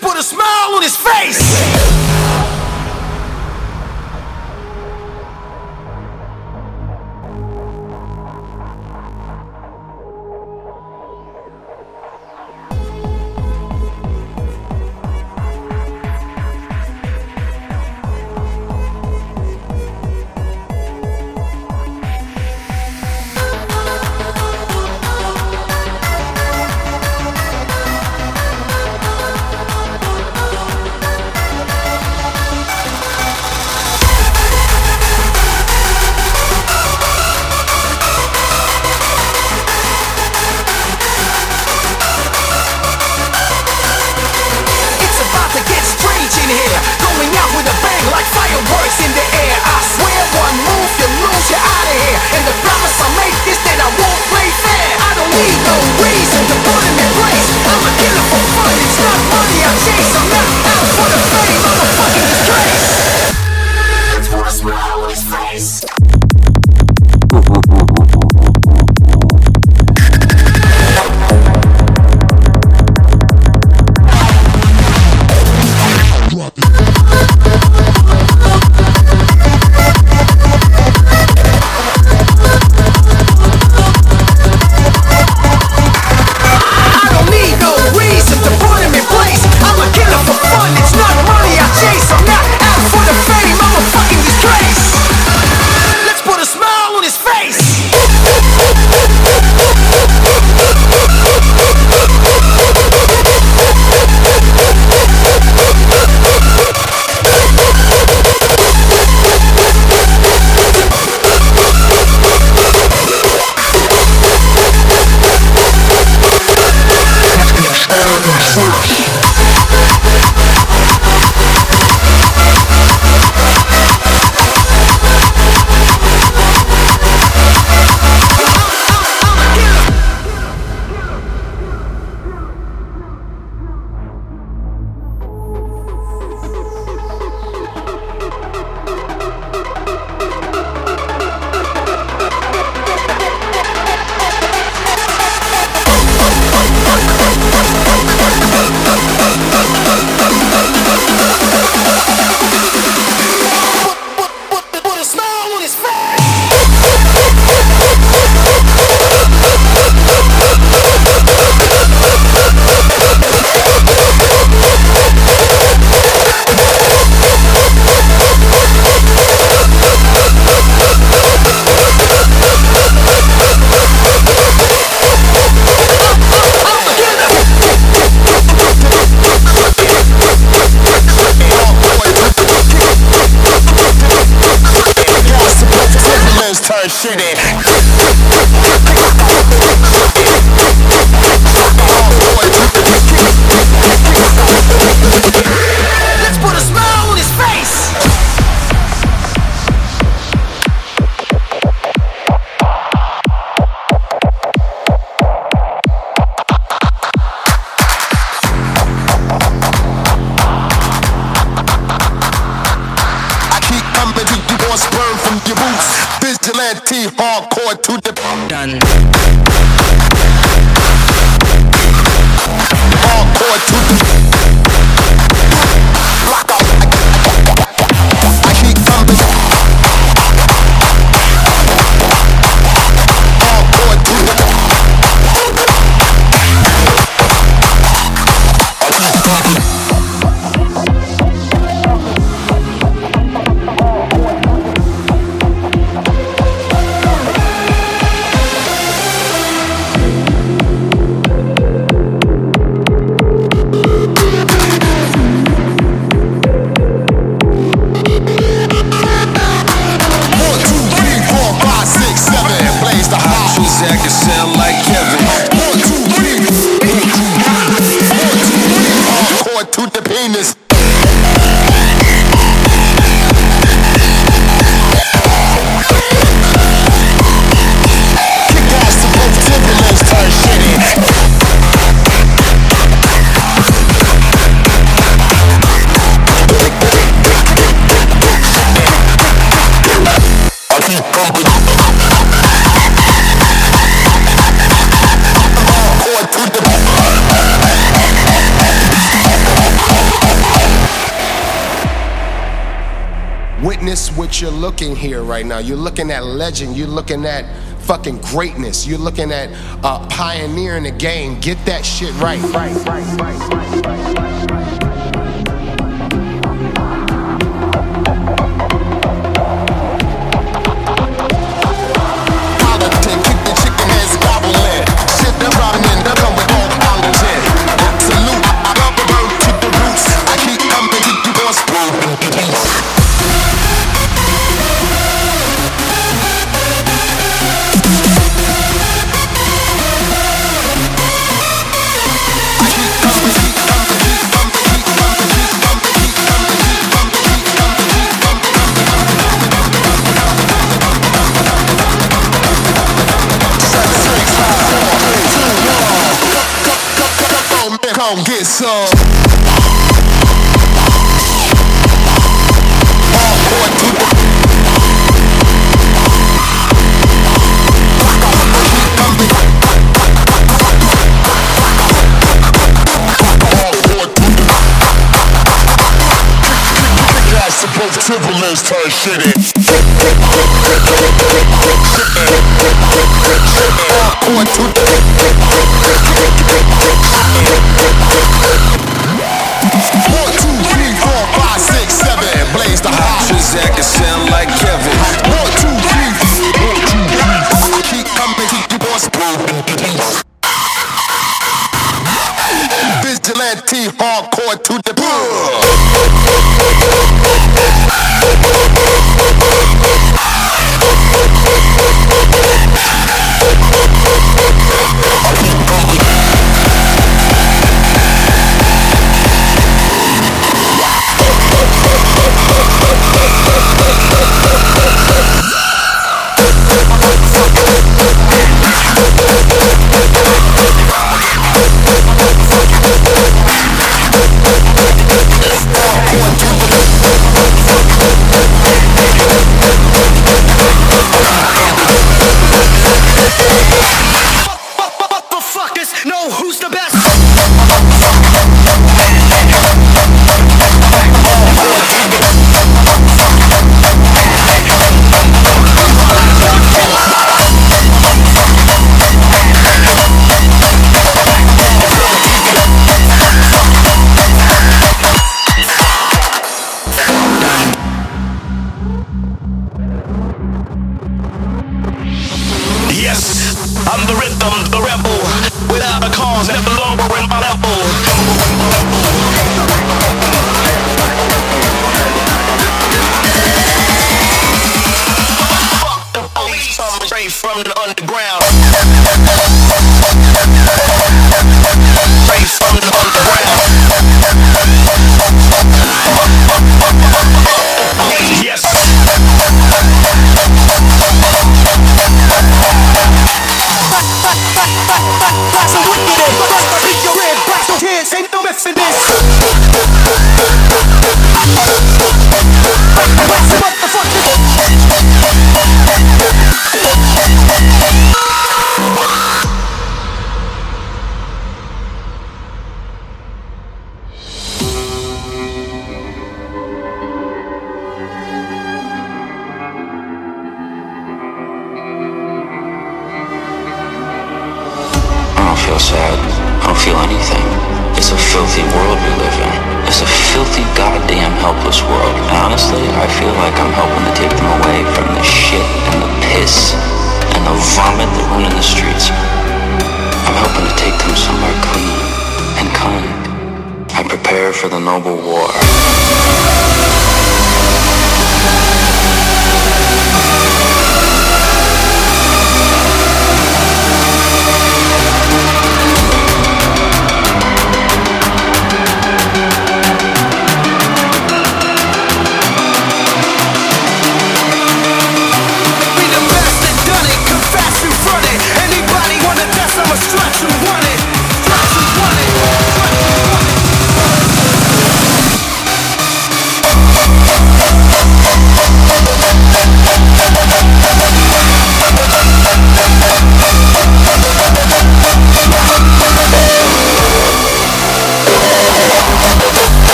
put a smile on his face. forward to the done. looking here right now. You're looking at legend. You're looking at fucking greatness. You're looking at uh, pioneering the game. Get that shit right. right, right, right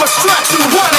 I'ma stretch you wide.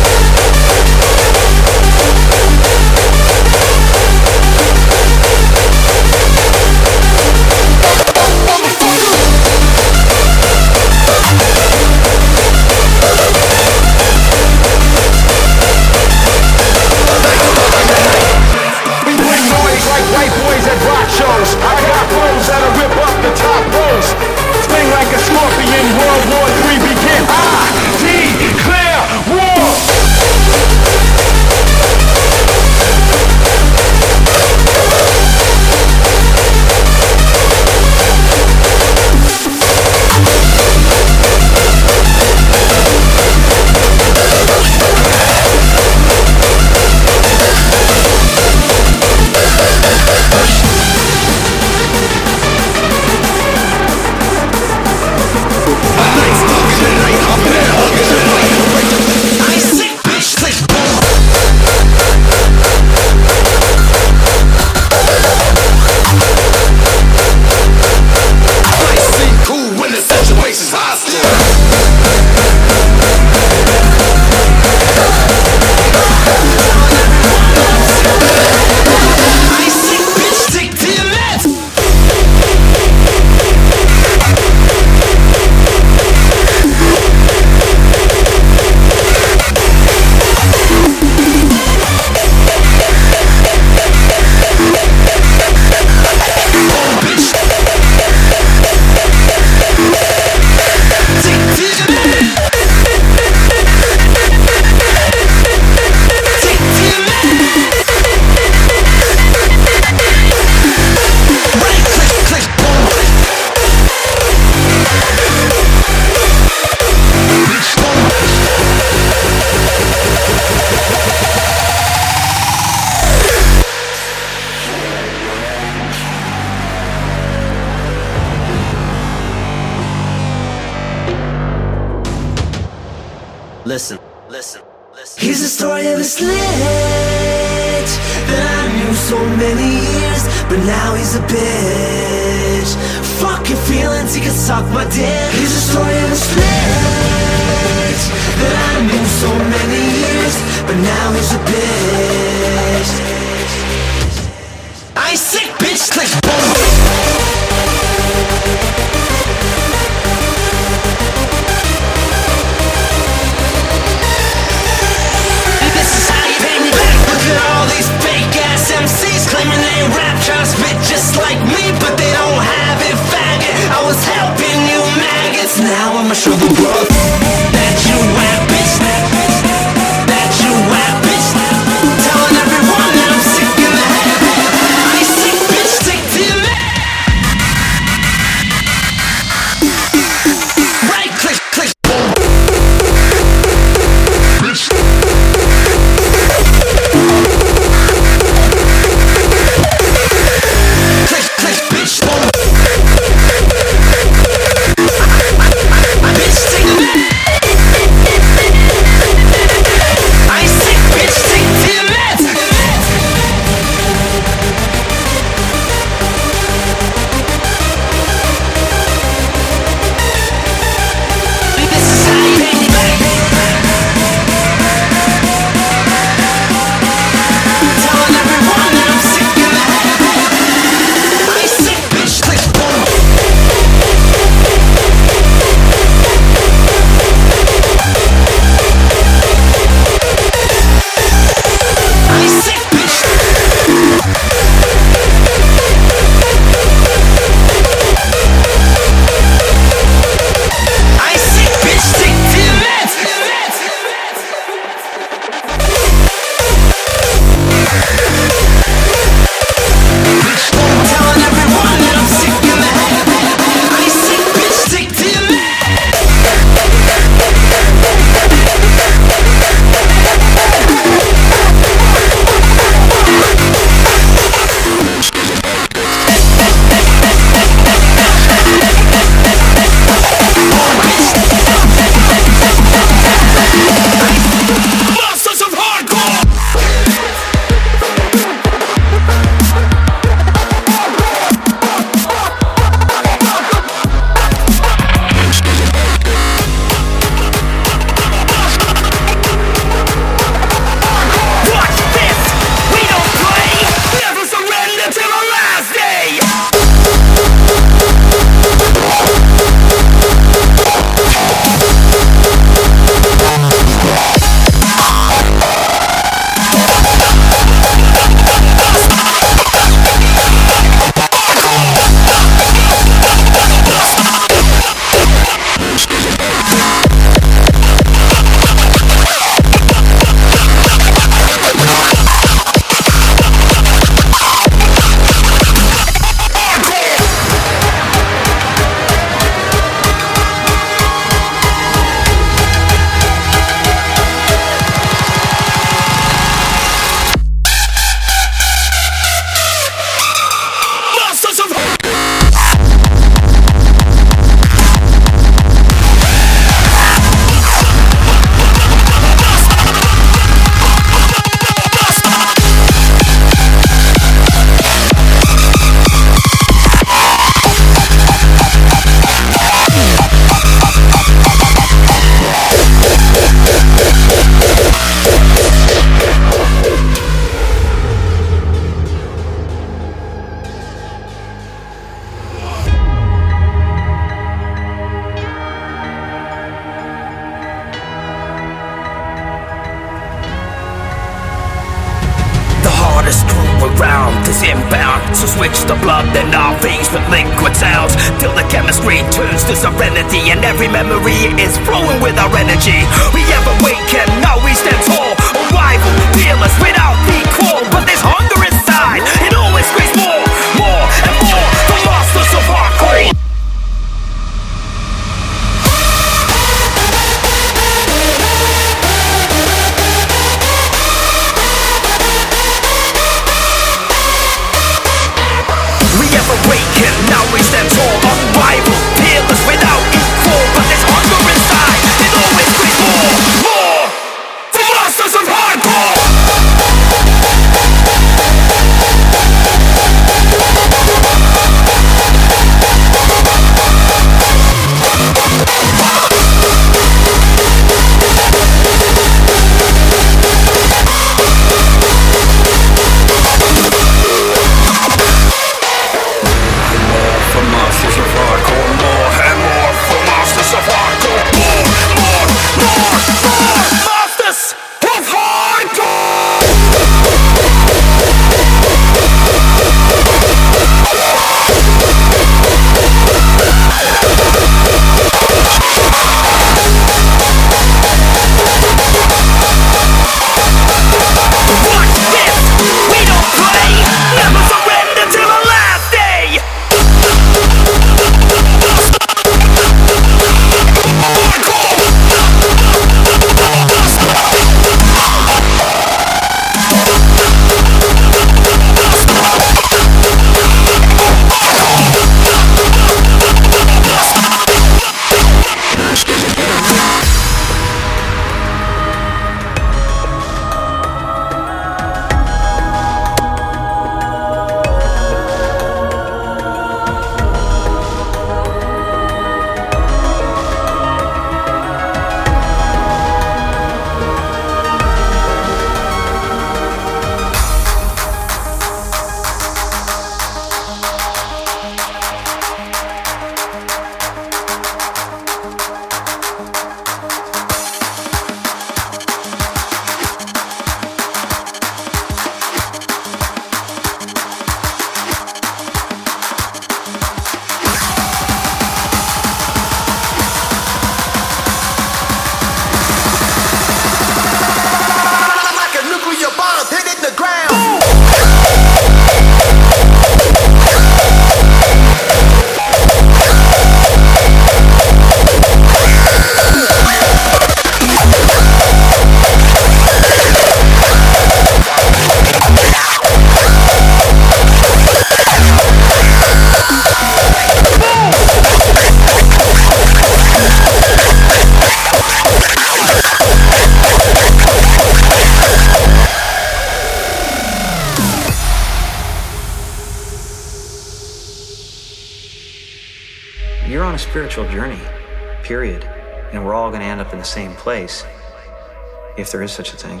There is such a thing.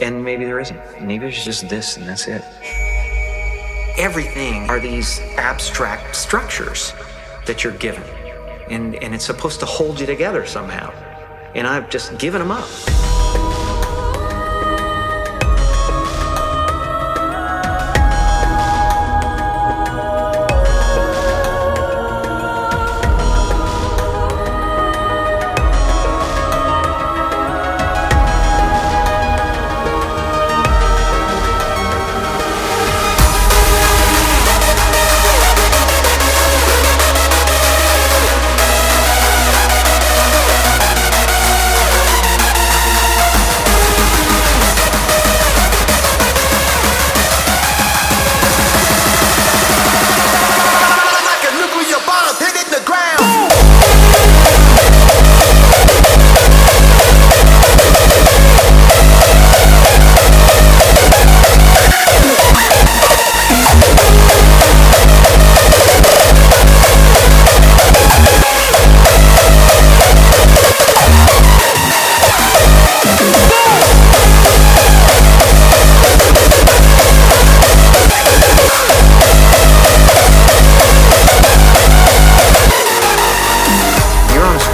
And maybe there isn't. Maybe it's just this and that's it. Everything are these abstract structures that you're given. And, and it's supposed to hold you together somehow. And I've just given them up.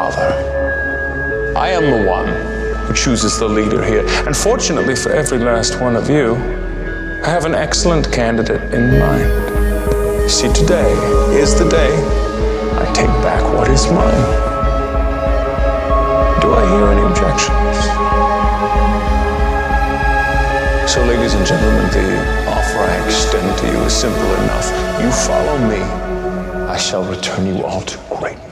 father. I am the one who chooses the leader here. And fortunately for every last one of you, I have an excellent candidate in mind. See, today is the day I take back what is mine. Do I hear any objections? So, ladies and gentlemen, the offer I extend to you is simple enough. You follow me, I shall return you all to greatness.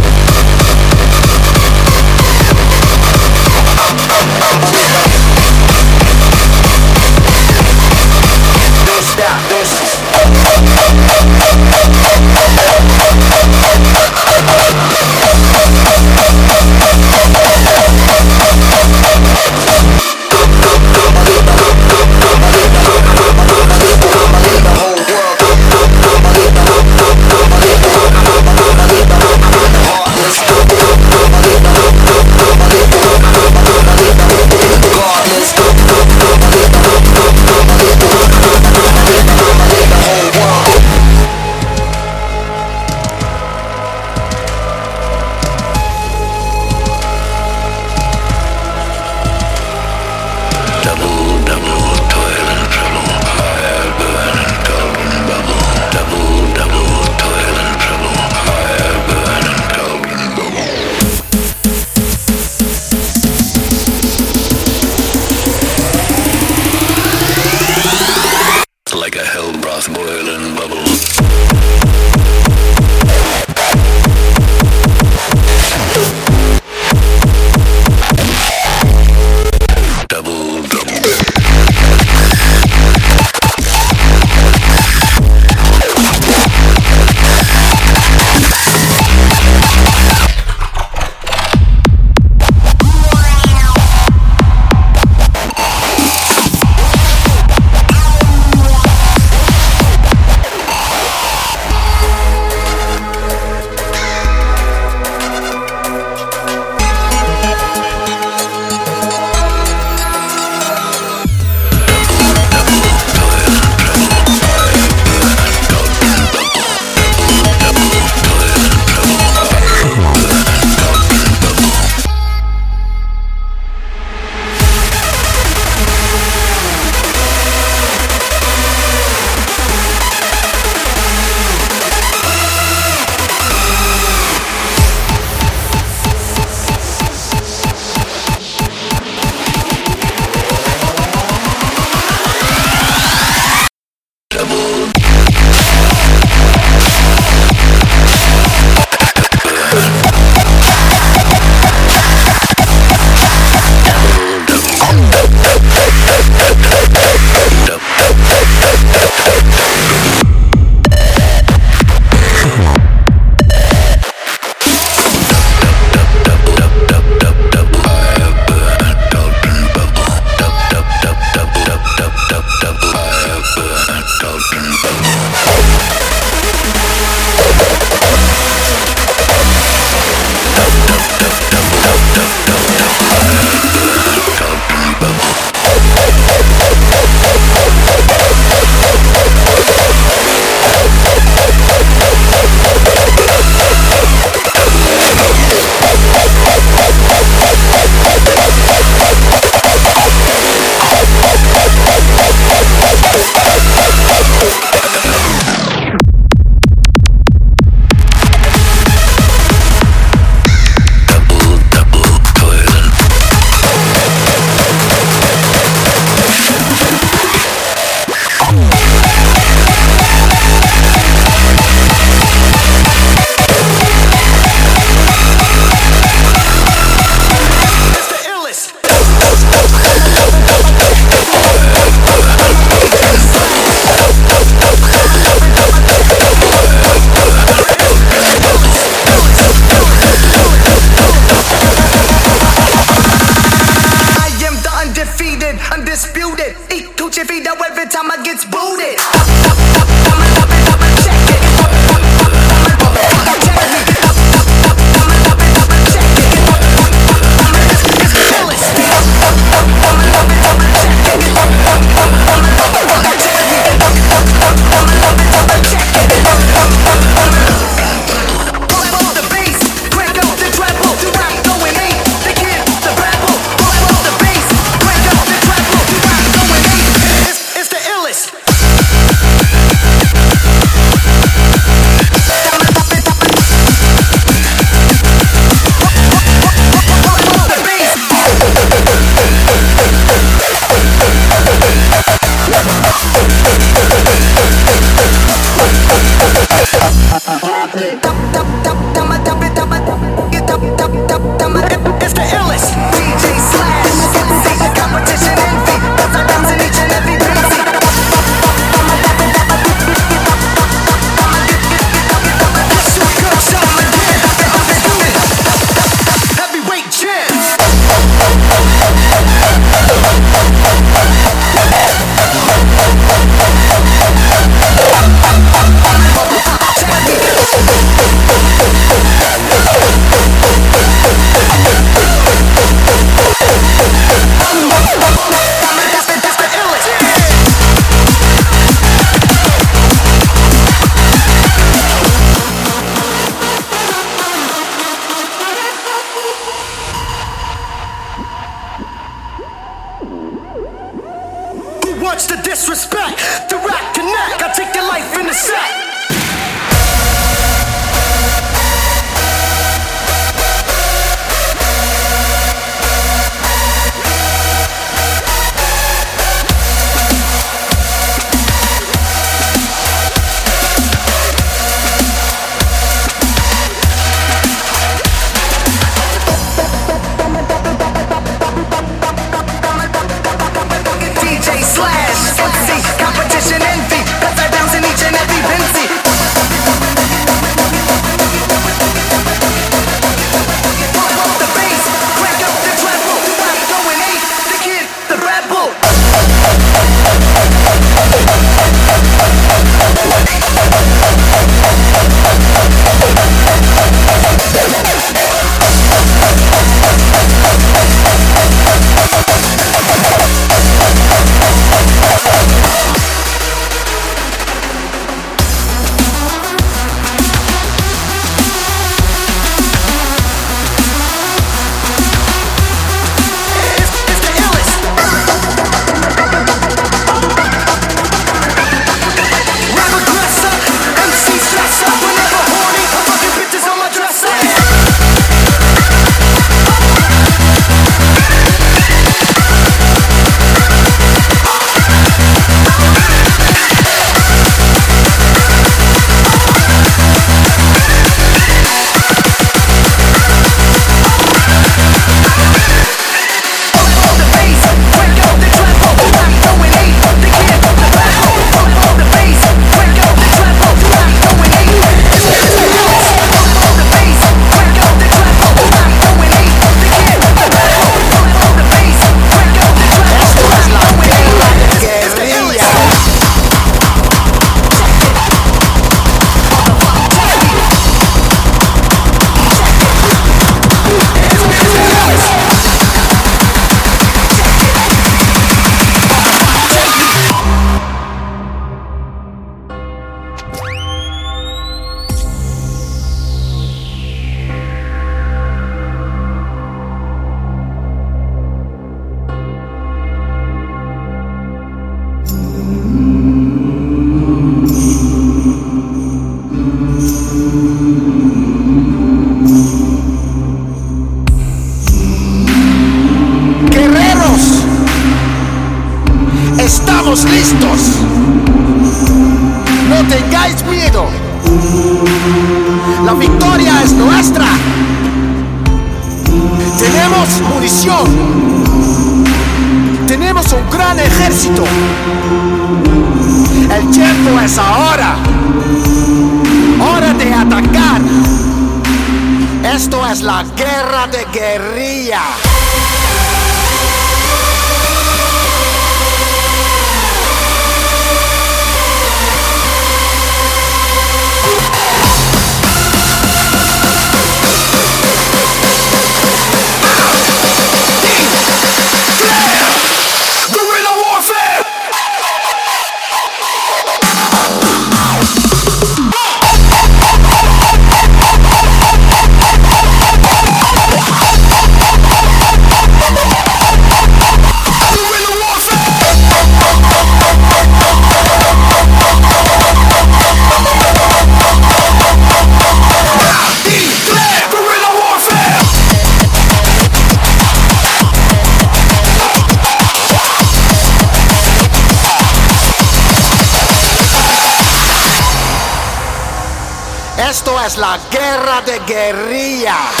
Es la guerra de guerrilla.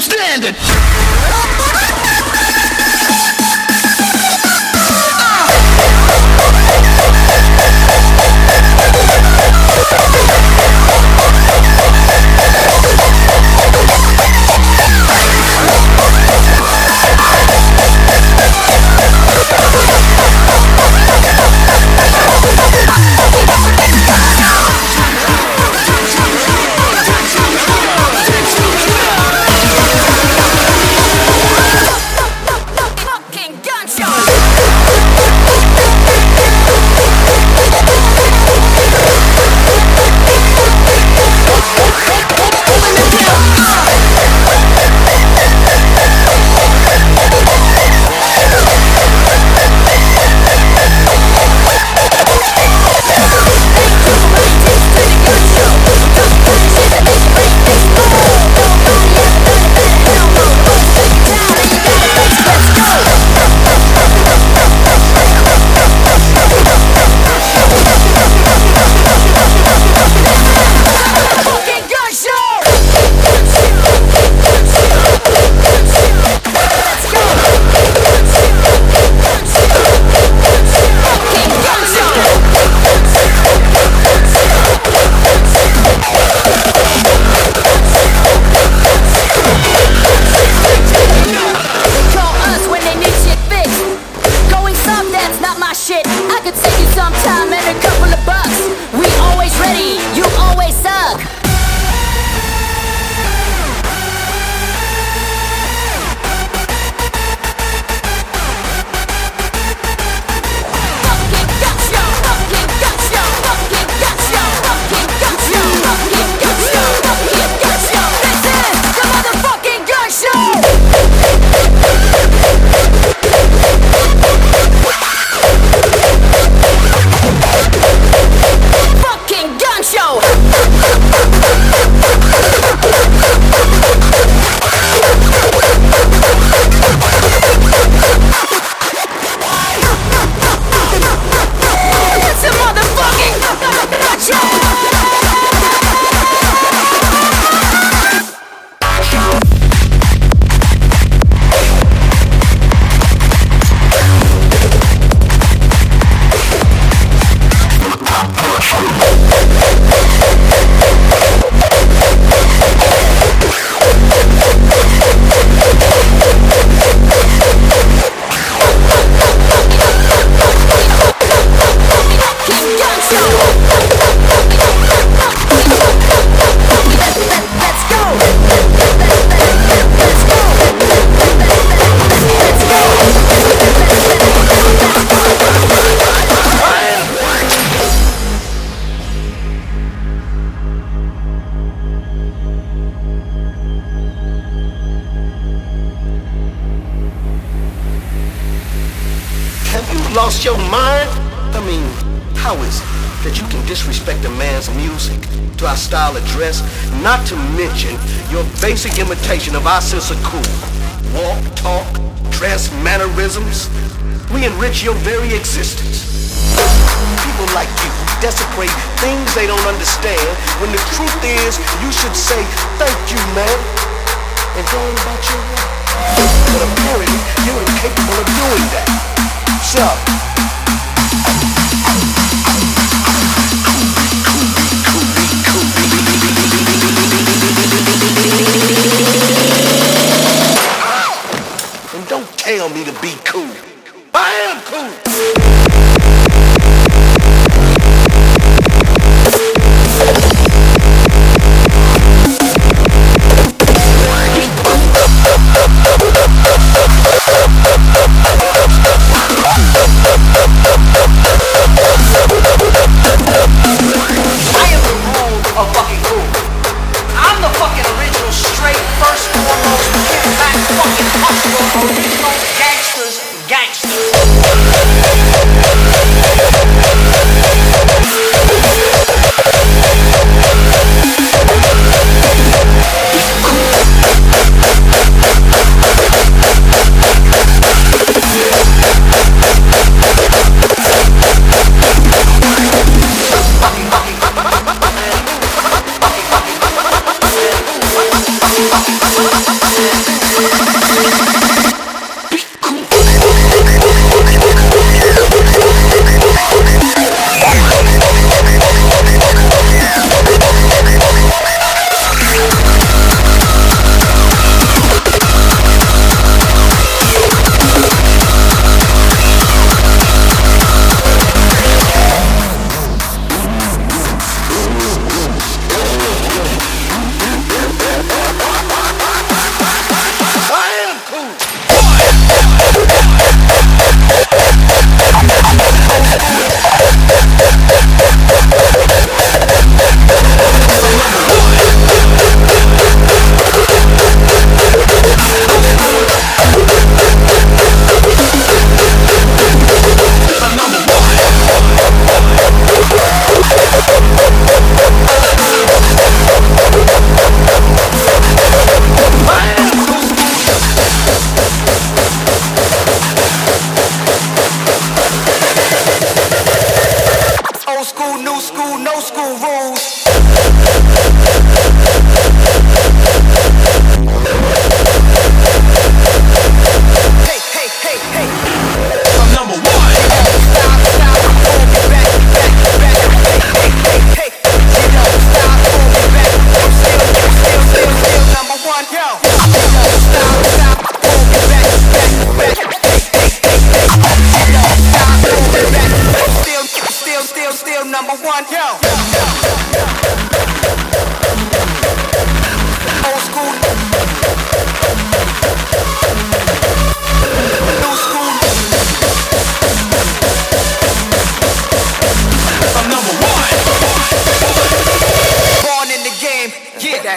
Still standing. Lost your mind? I mean, how is it that you can disrespect a man's music to our style of dress, not to mention your basic imitation of our sense of cool? Walk, talk, dress, mannerisms. We enrich your very existence. People like you desecrate things they don't understand when the truth is you should say, thank you, man, and go on about your way. But apparently, you're incapable of doing that. So,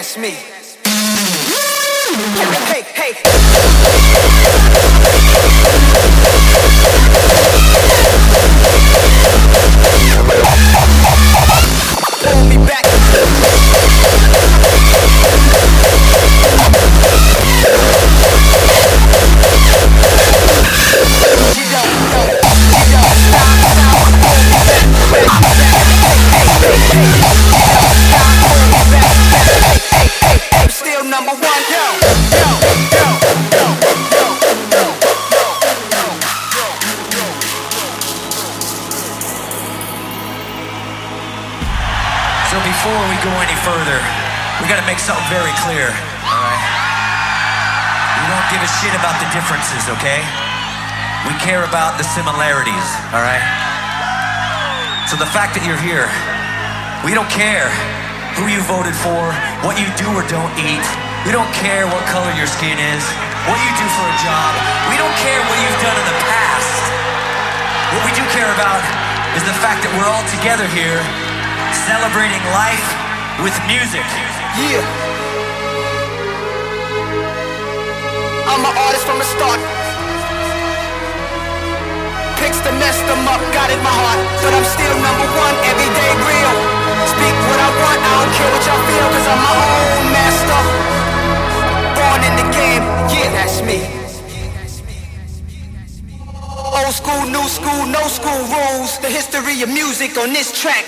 that's me. The similarities, alright? So the fact that you're here, we don't care who you voted for, what you do or don't eat. We don't care what color your skin is, what you do for a job. We don't care what you've done in the past. What we do care about is the fact that we're all together here celebrating life with music. Yeah. I'm an artist from the start finessed them up, got in my heart. But I'm still number one, everyday real. Speak what I want, I don't care what y'all feel, cause I'm my own master. Born in the game, yeah, that's me. Old school, new school, no school rules. The history of music on this track.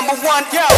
number one, yo.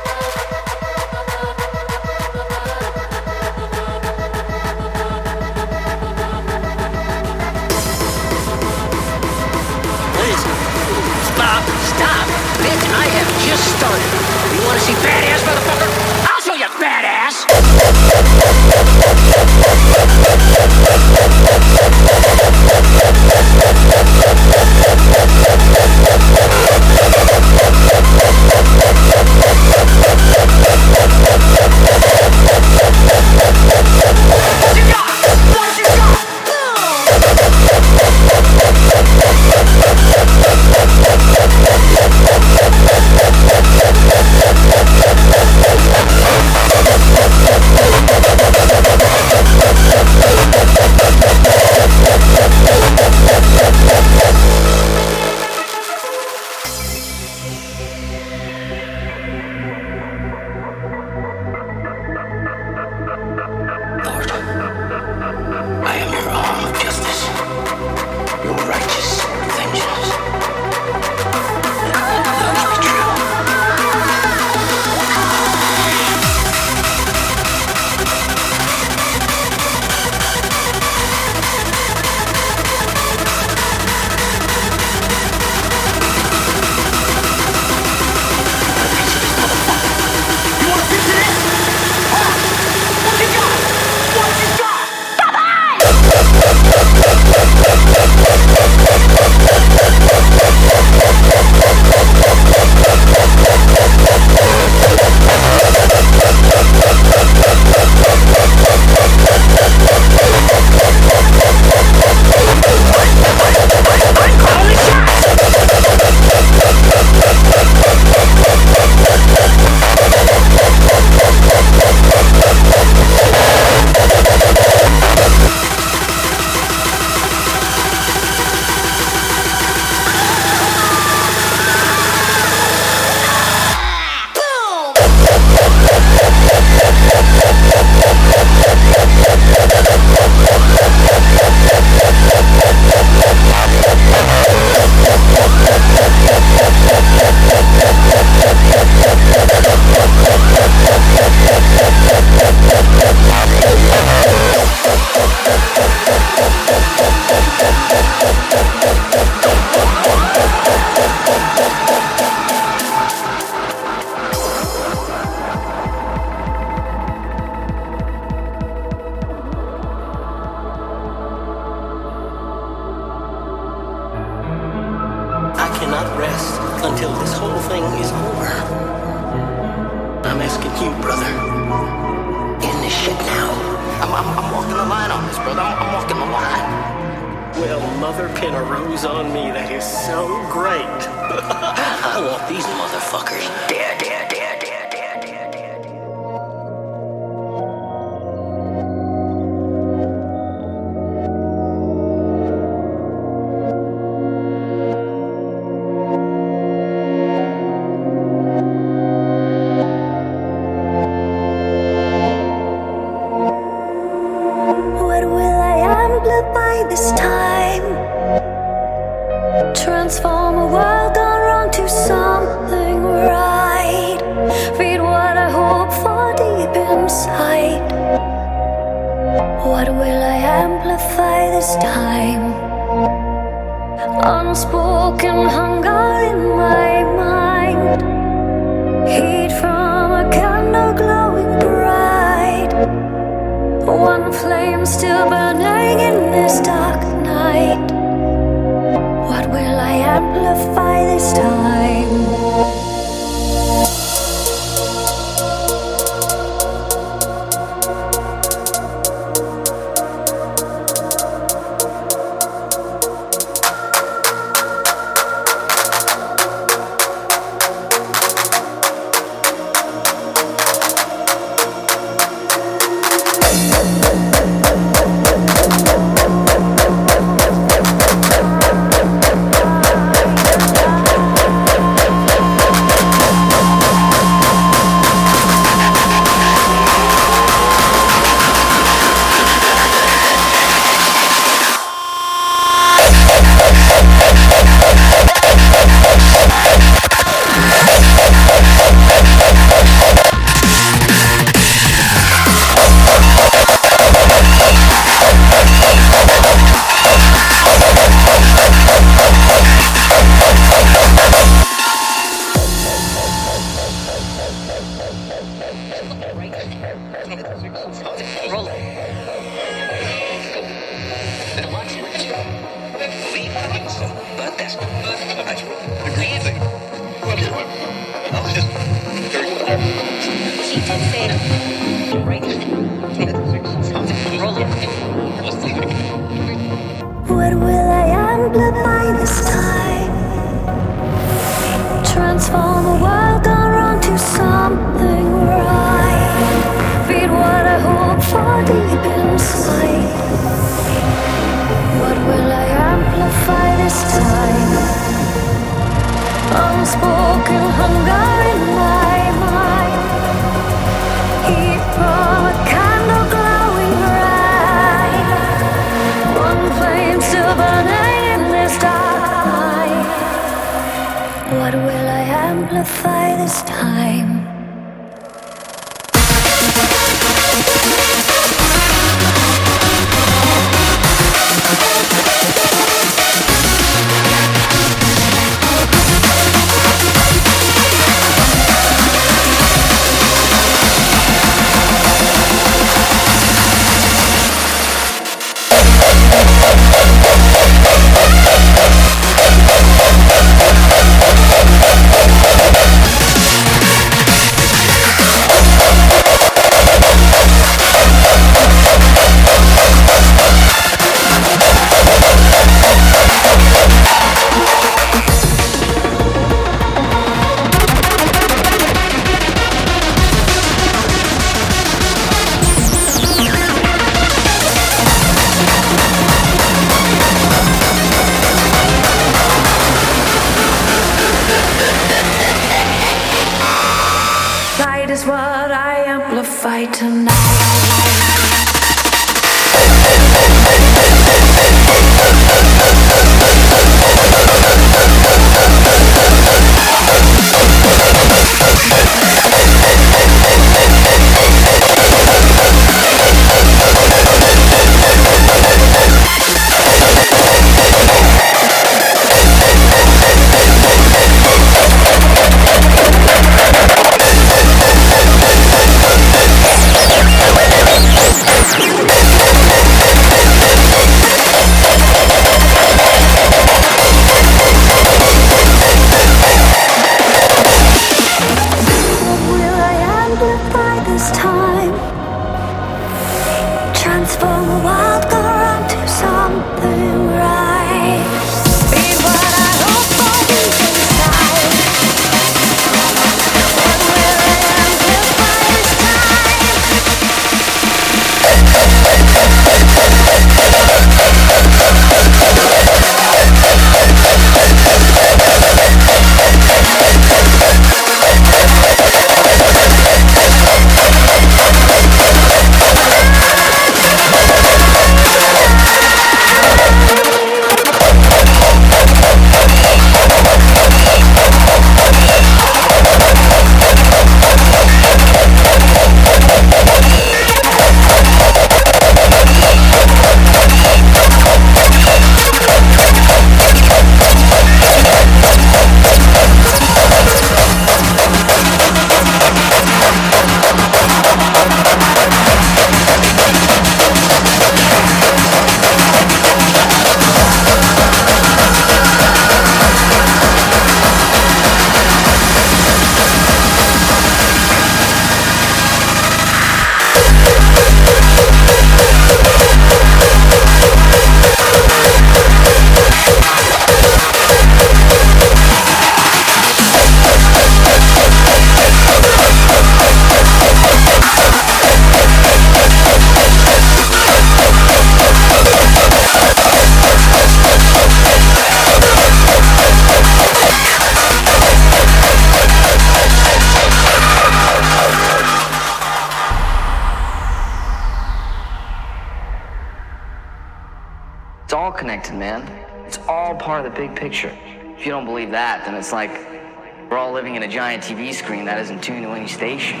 That isn't tuned to any station.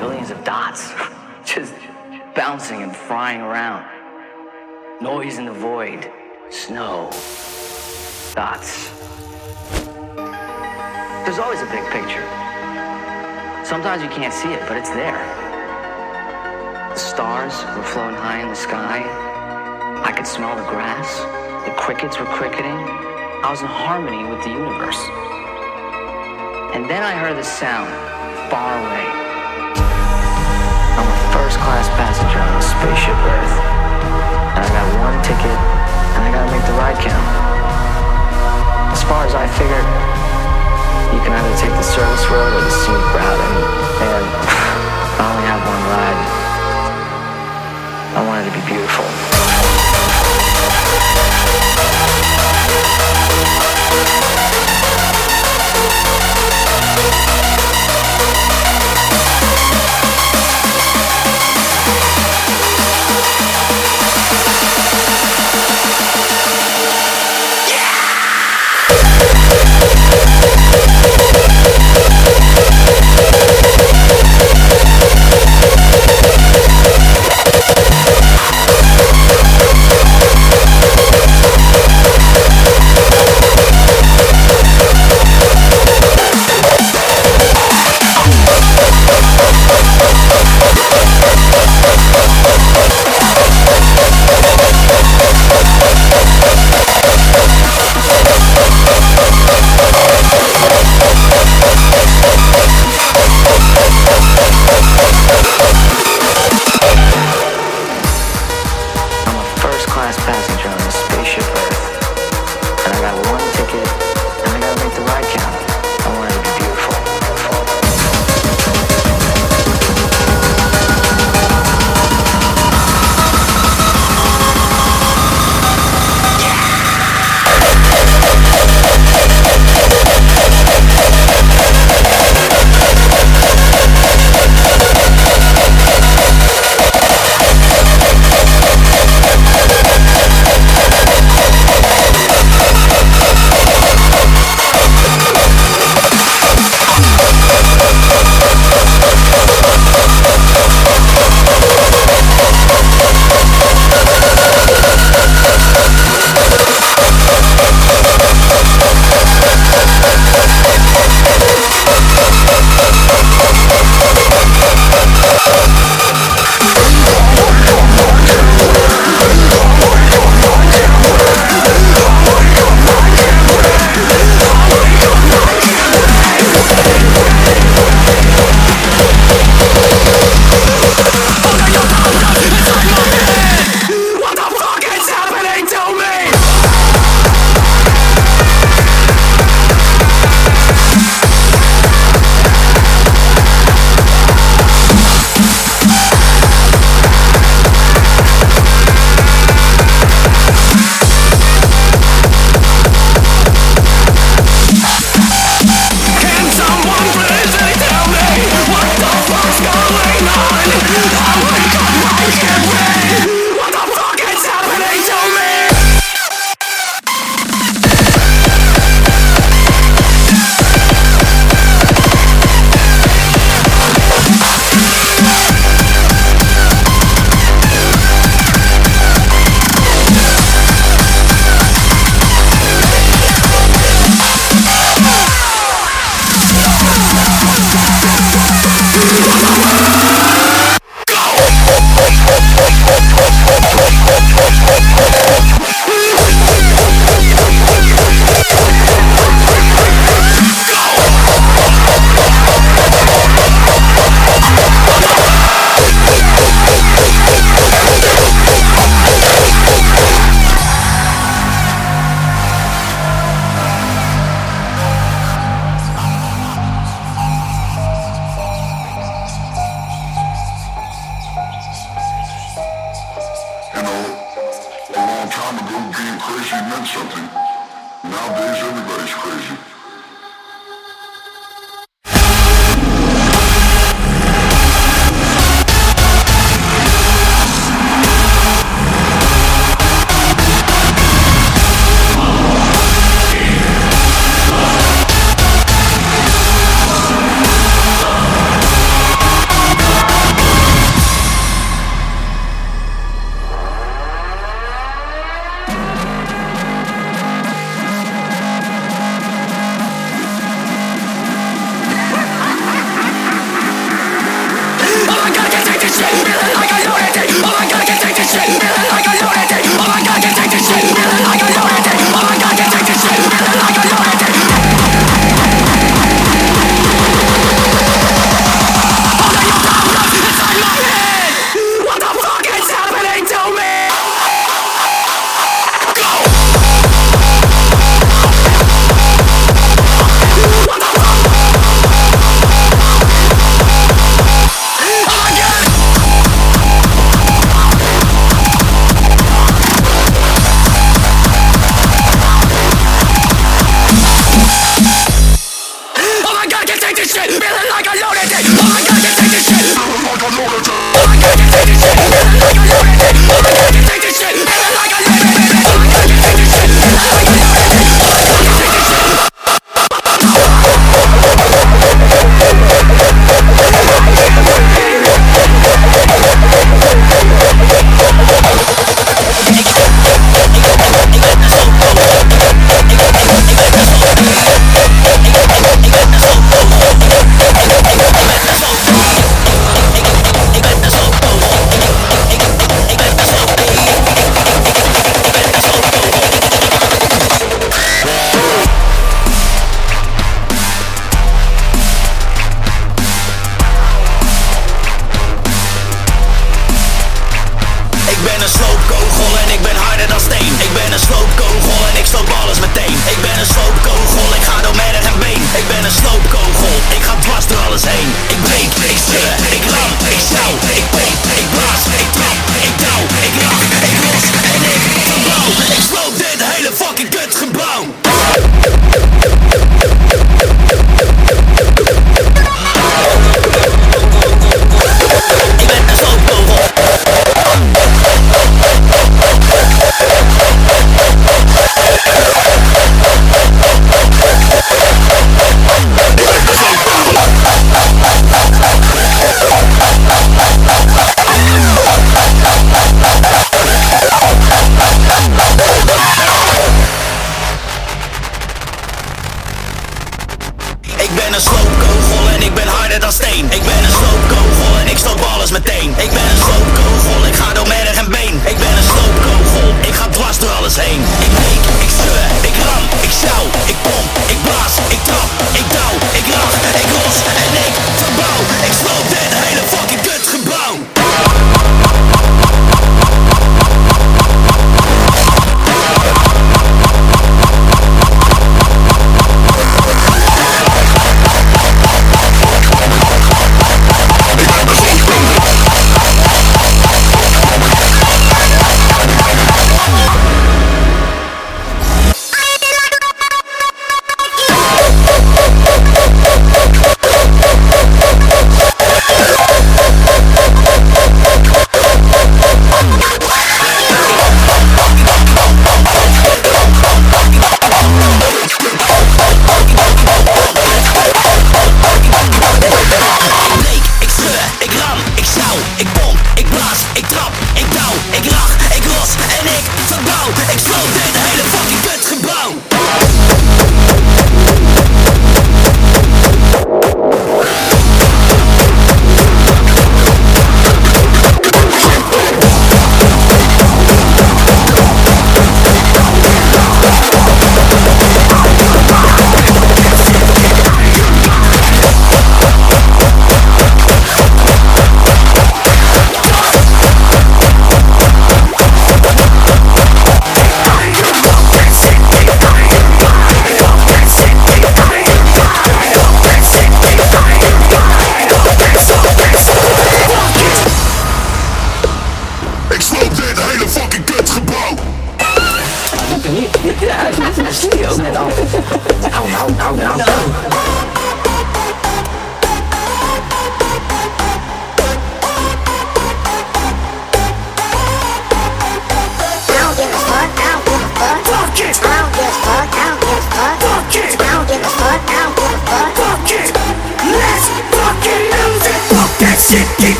Billions of dots just bouncing and frying around. Noise in the void. Snow. Dots. There's always a big picture. Sometimes you can't see it, but it's there. The stars were floating high in the sky. I could smell the grass. The crickets were cricketing. I was in harmony with the universe. And then I heard the sound far away. I'm a first class passenger on a spaceship Earth. And I got one ticket, and I gotta make the ride count. As far as I figured, you can either take the service road or the scenic route, and, and I only have one ride. I want it to be beautiful. Thank you.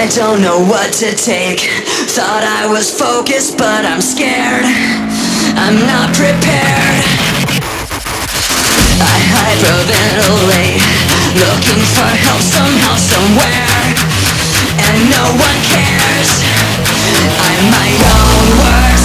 I don't know what to take. Thought I was focused, but I'm scared. I'm not prepared. I hyperventilate, looking for help somehow, somewhere. And no one cares. I'm my own worst.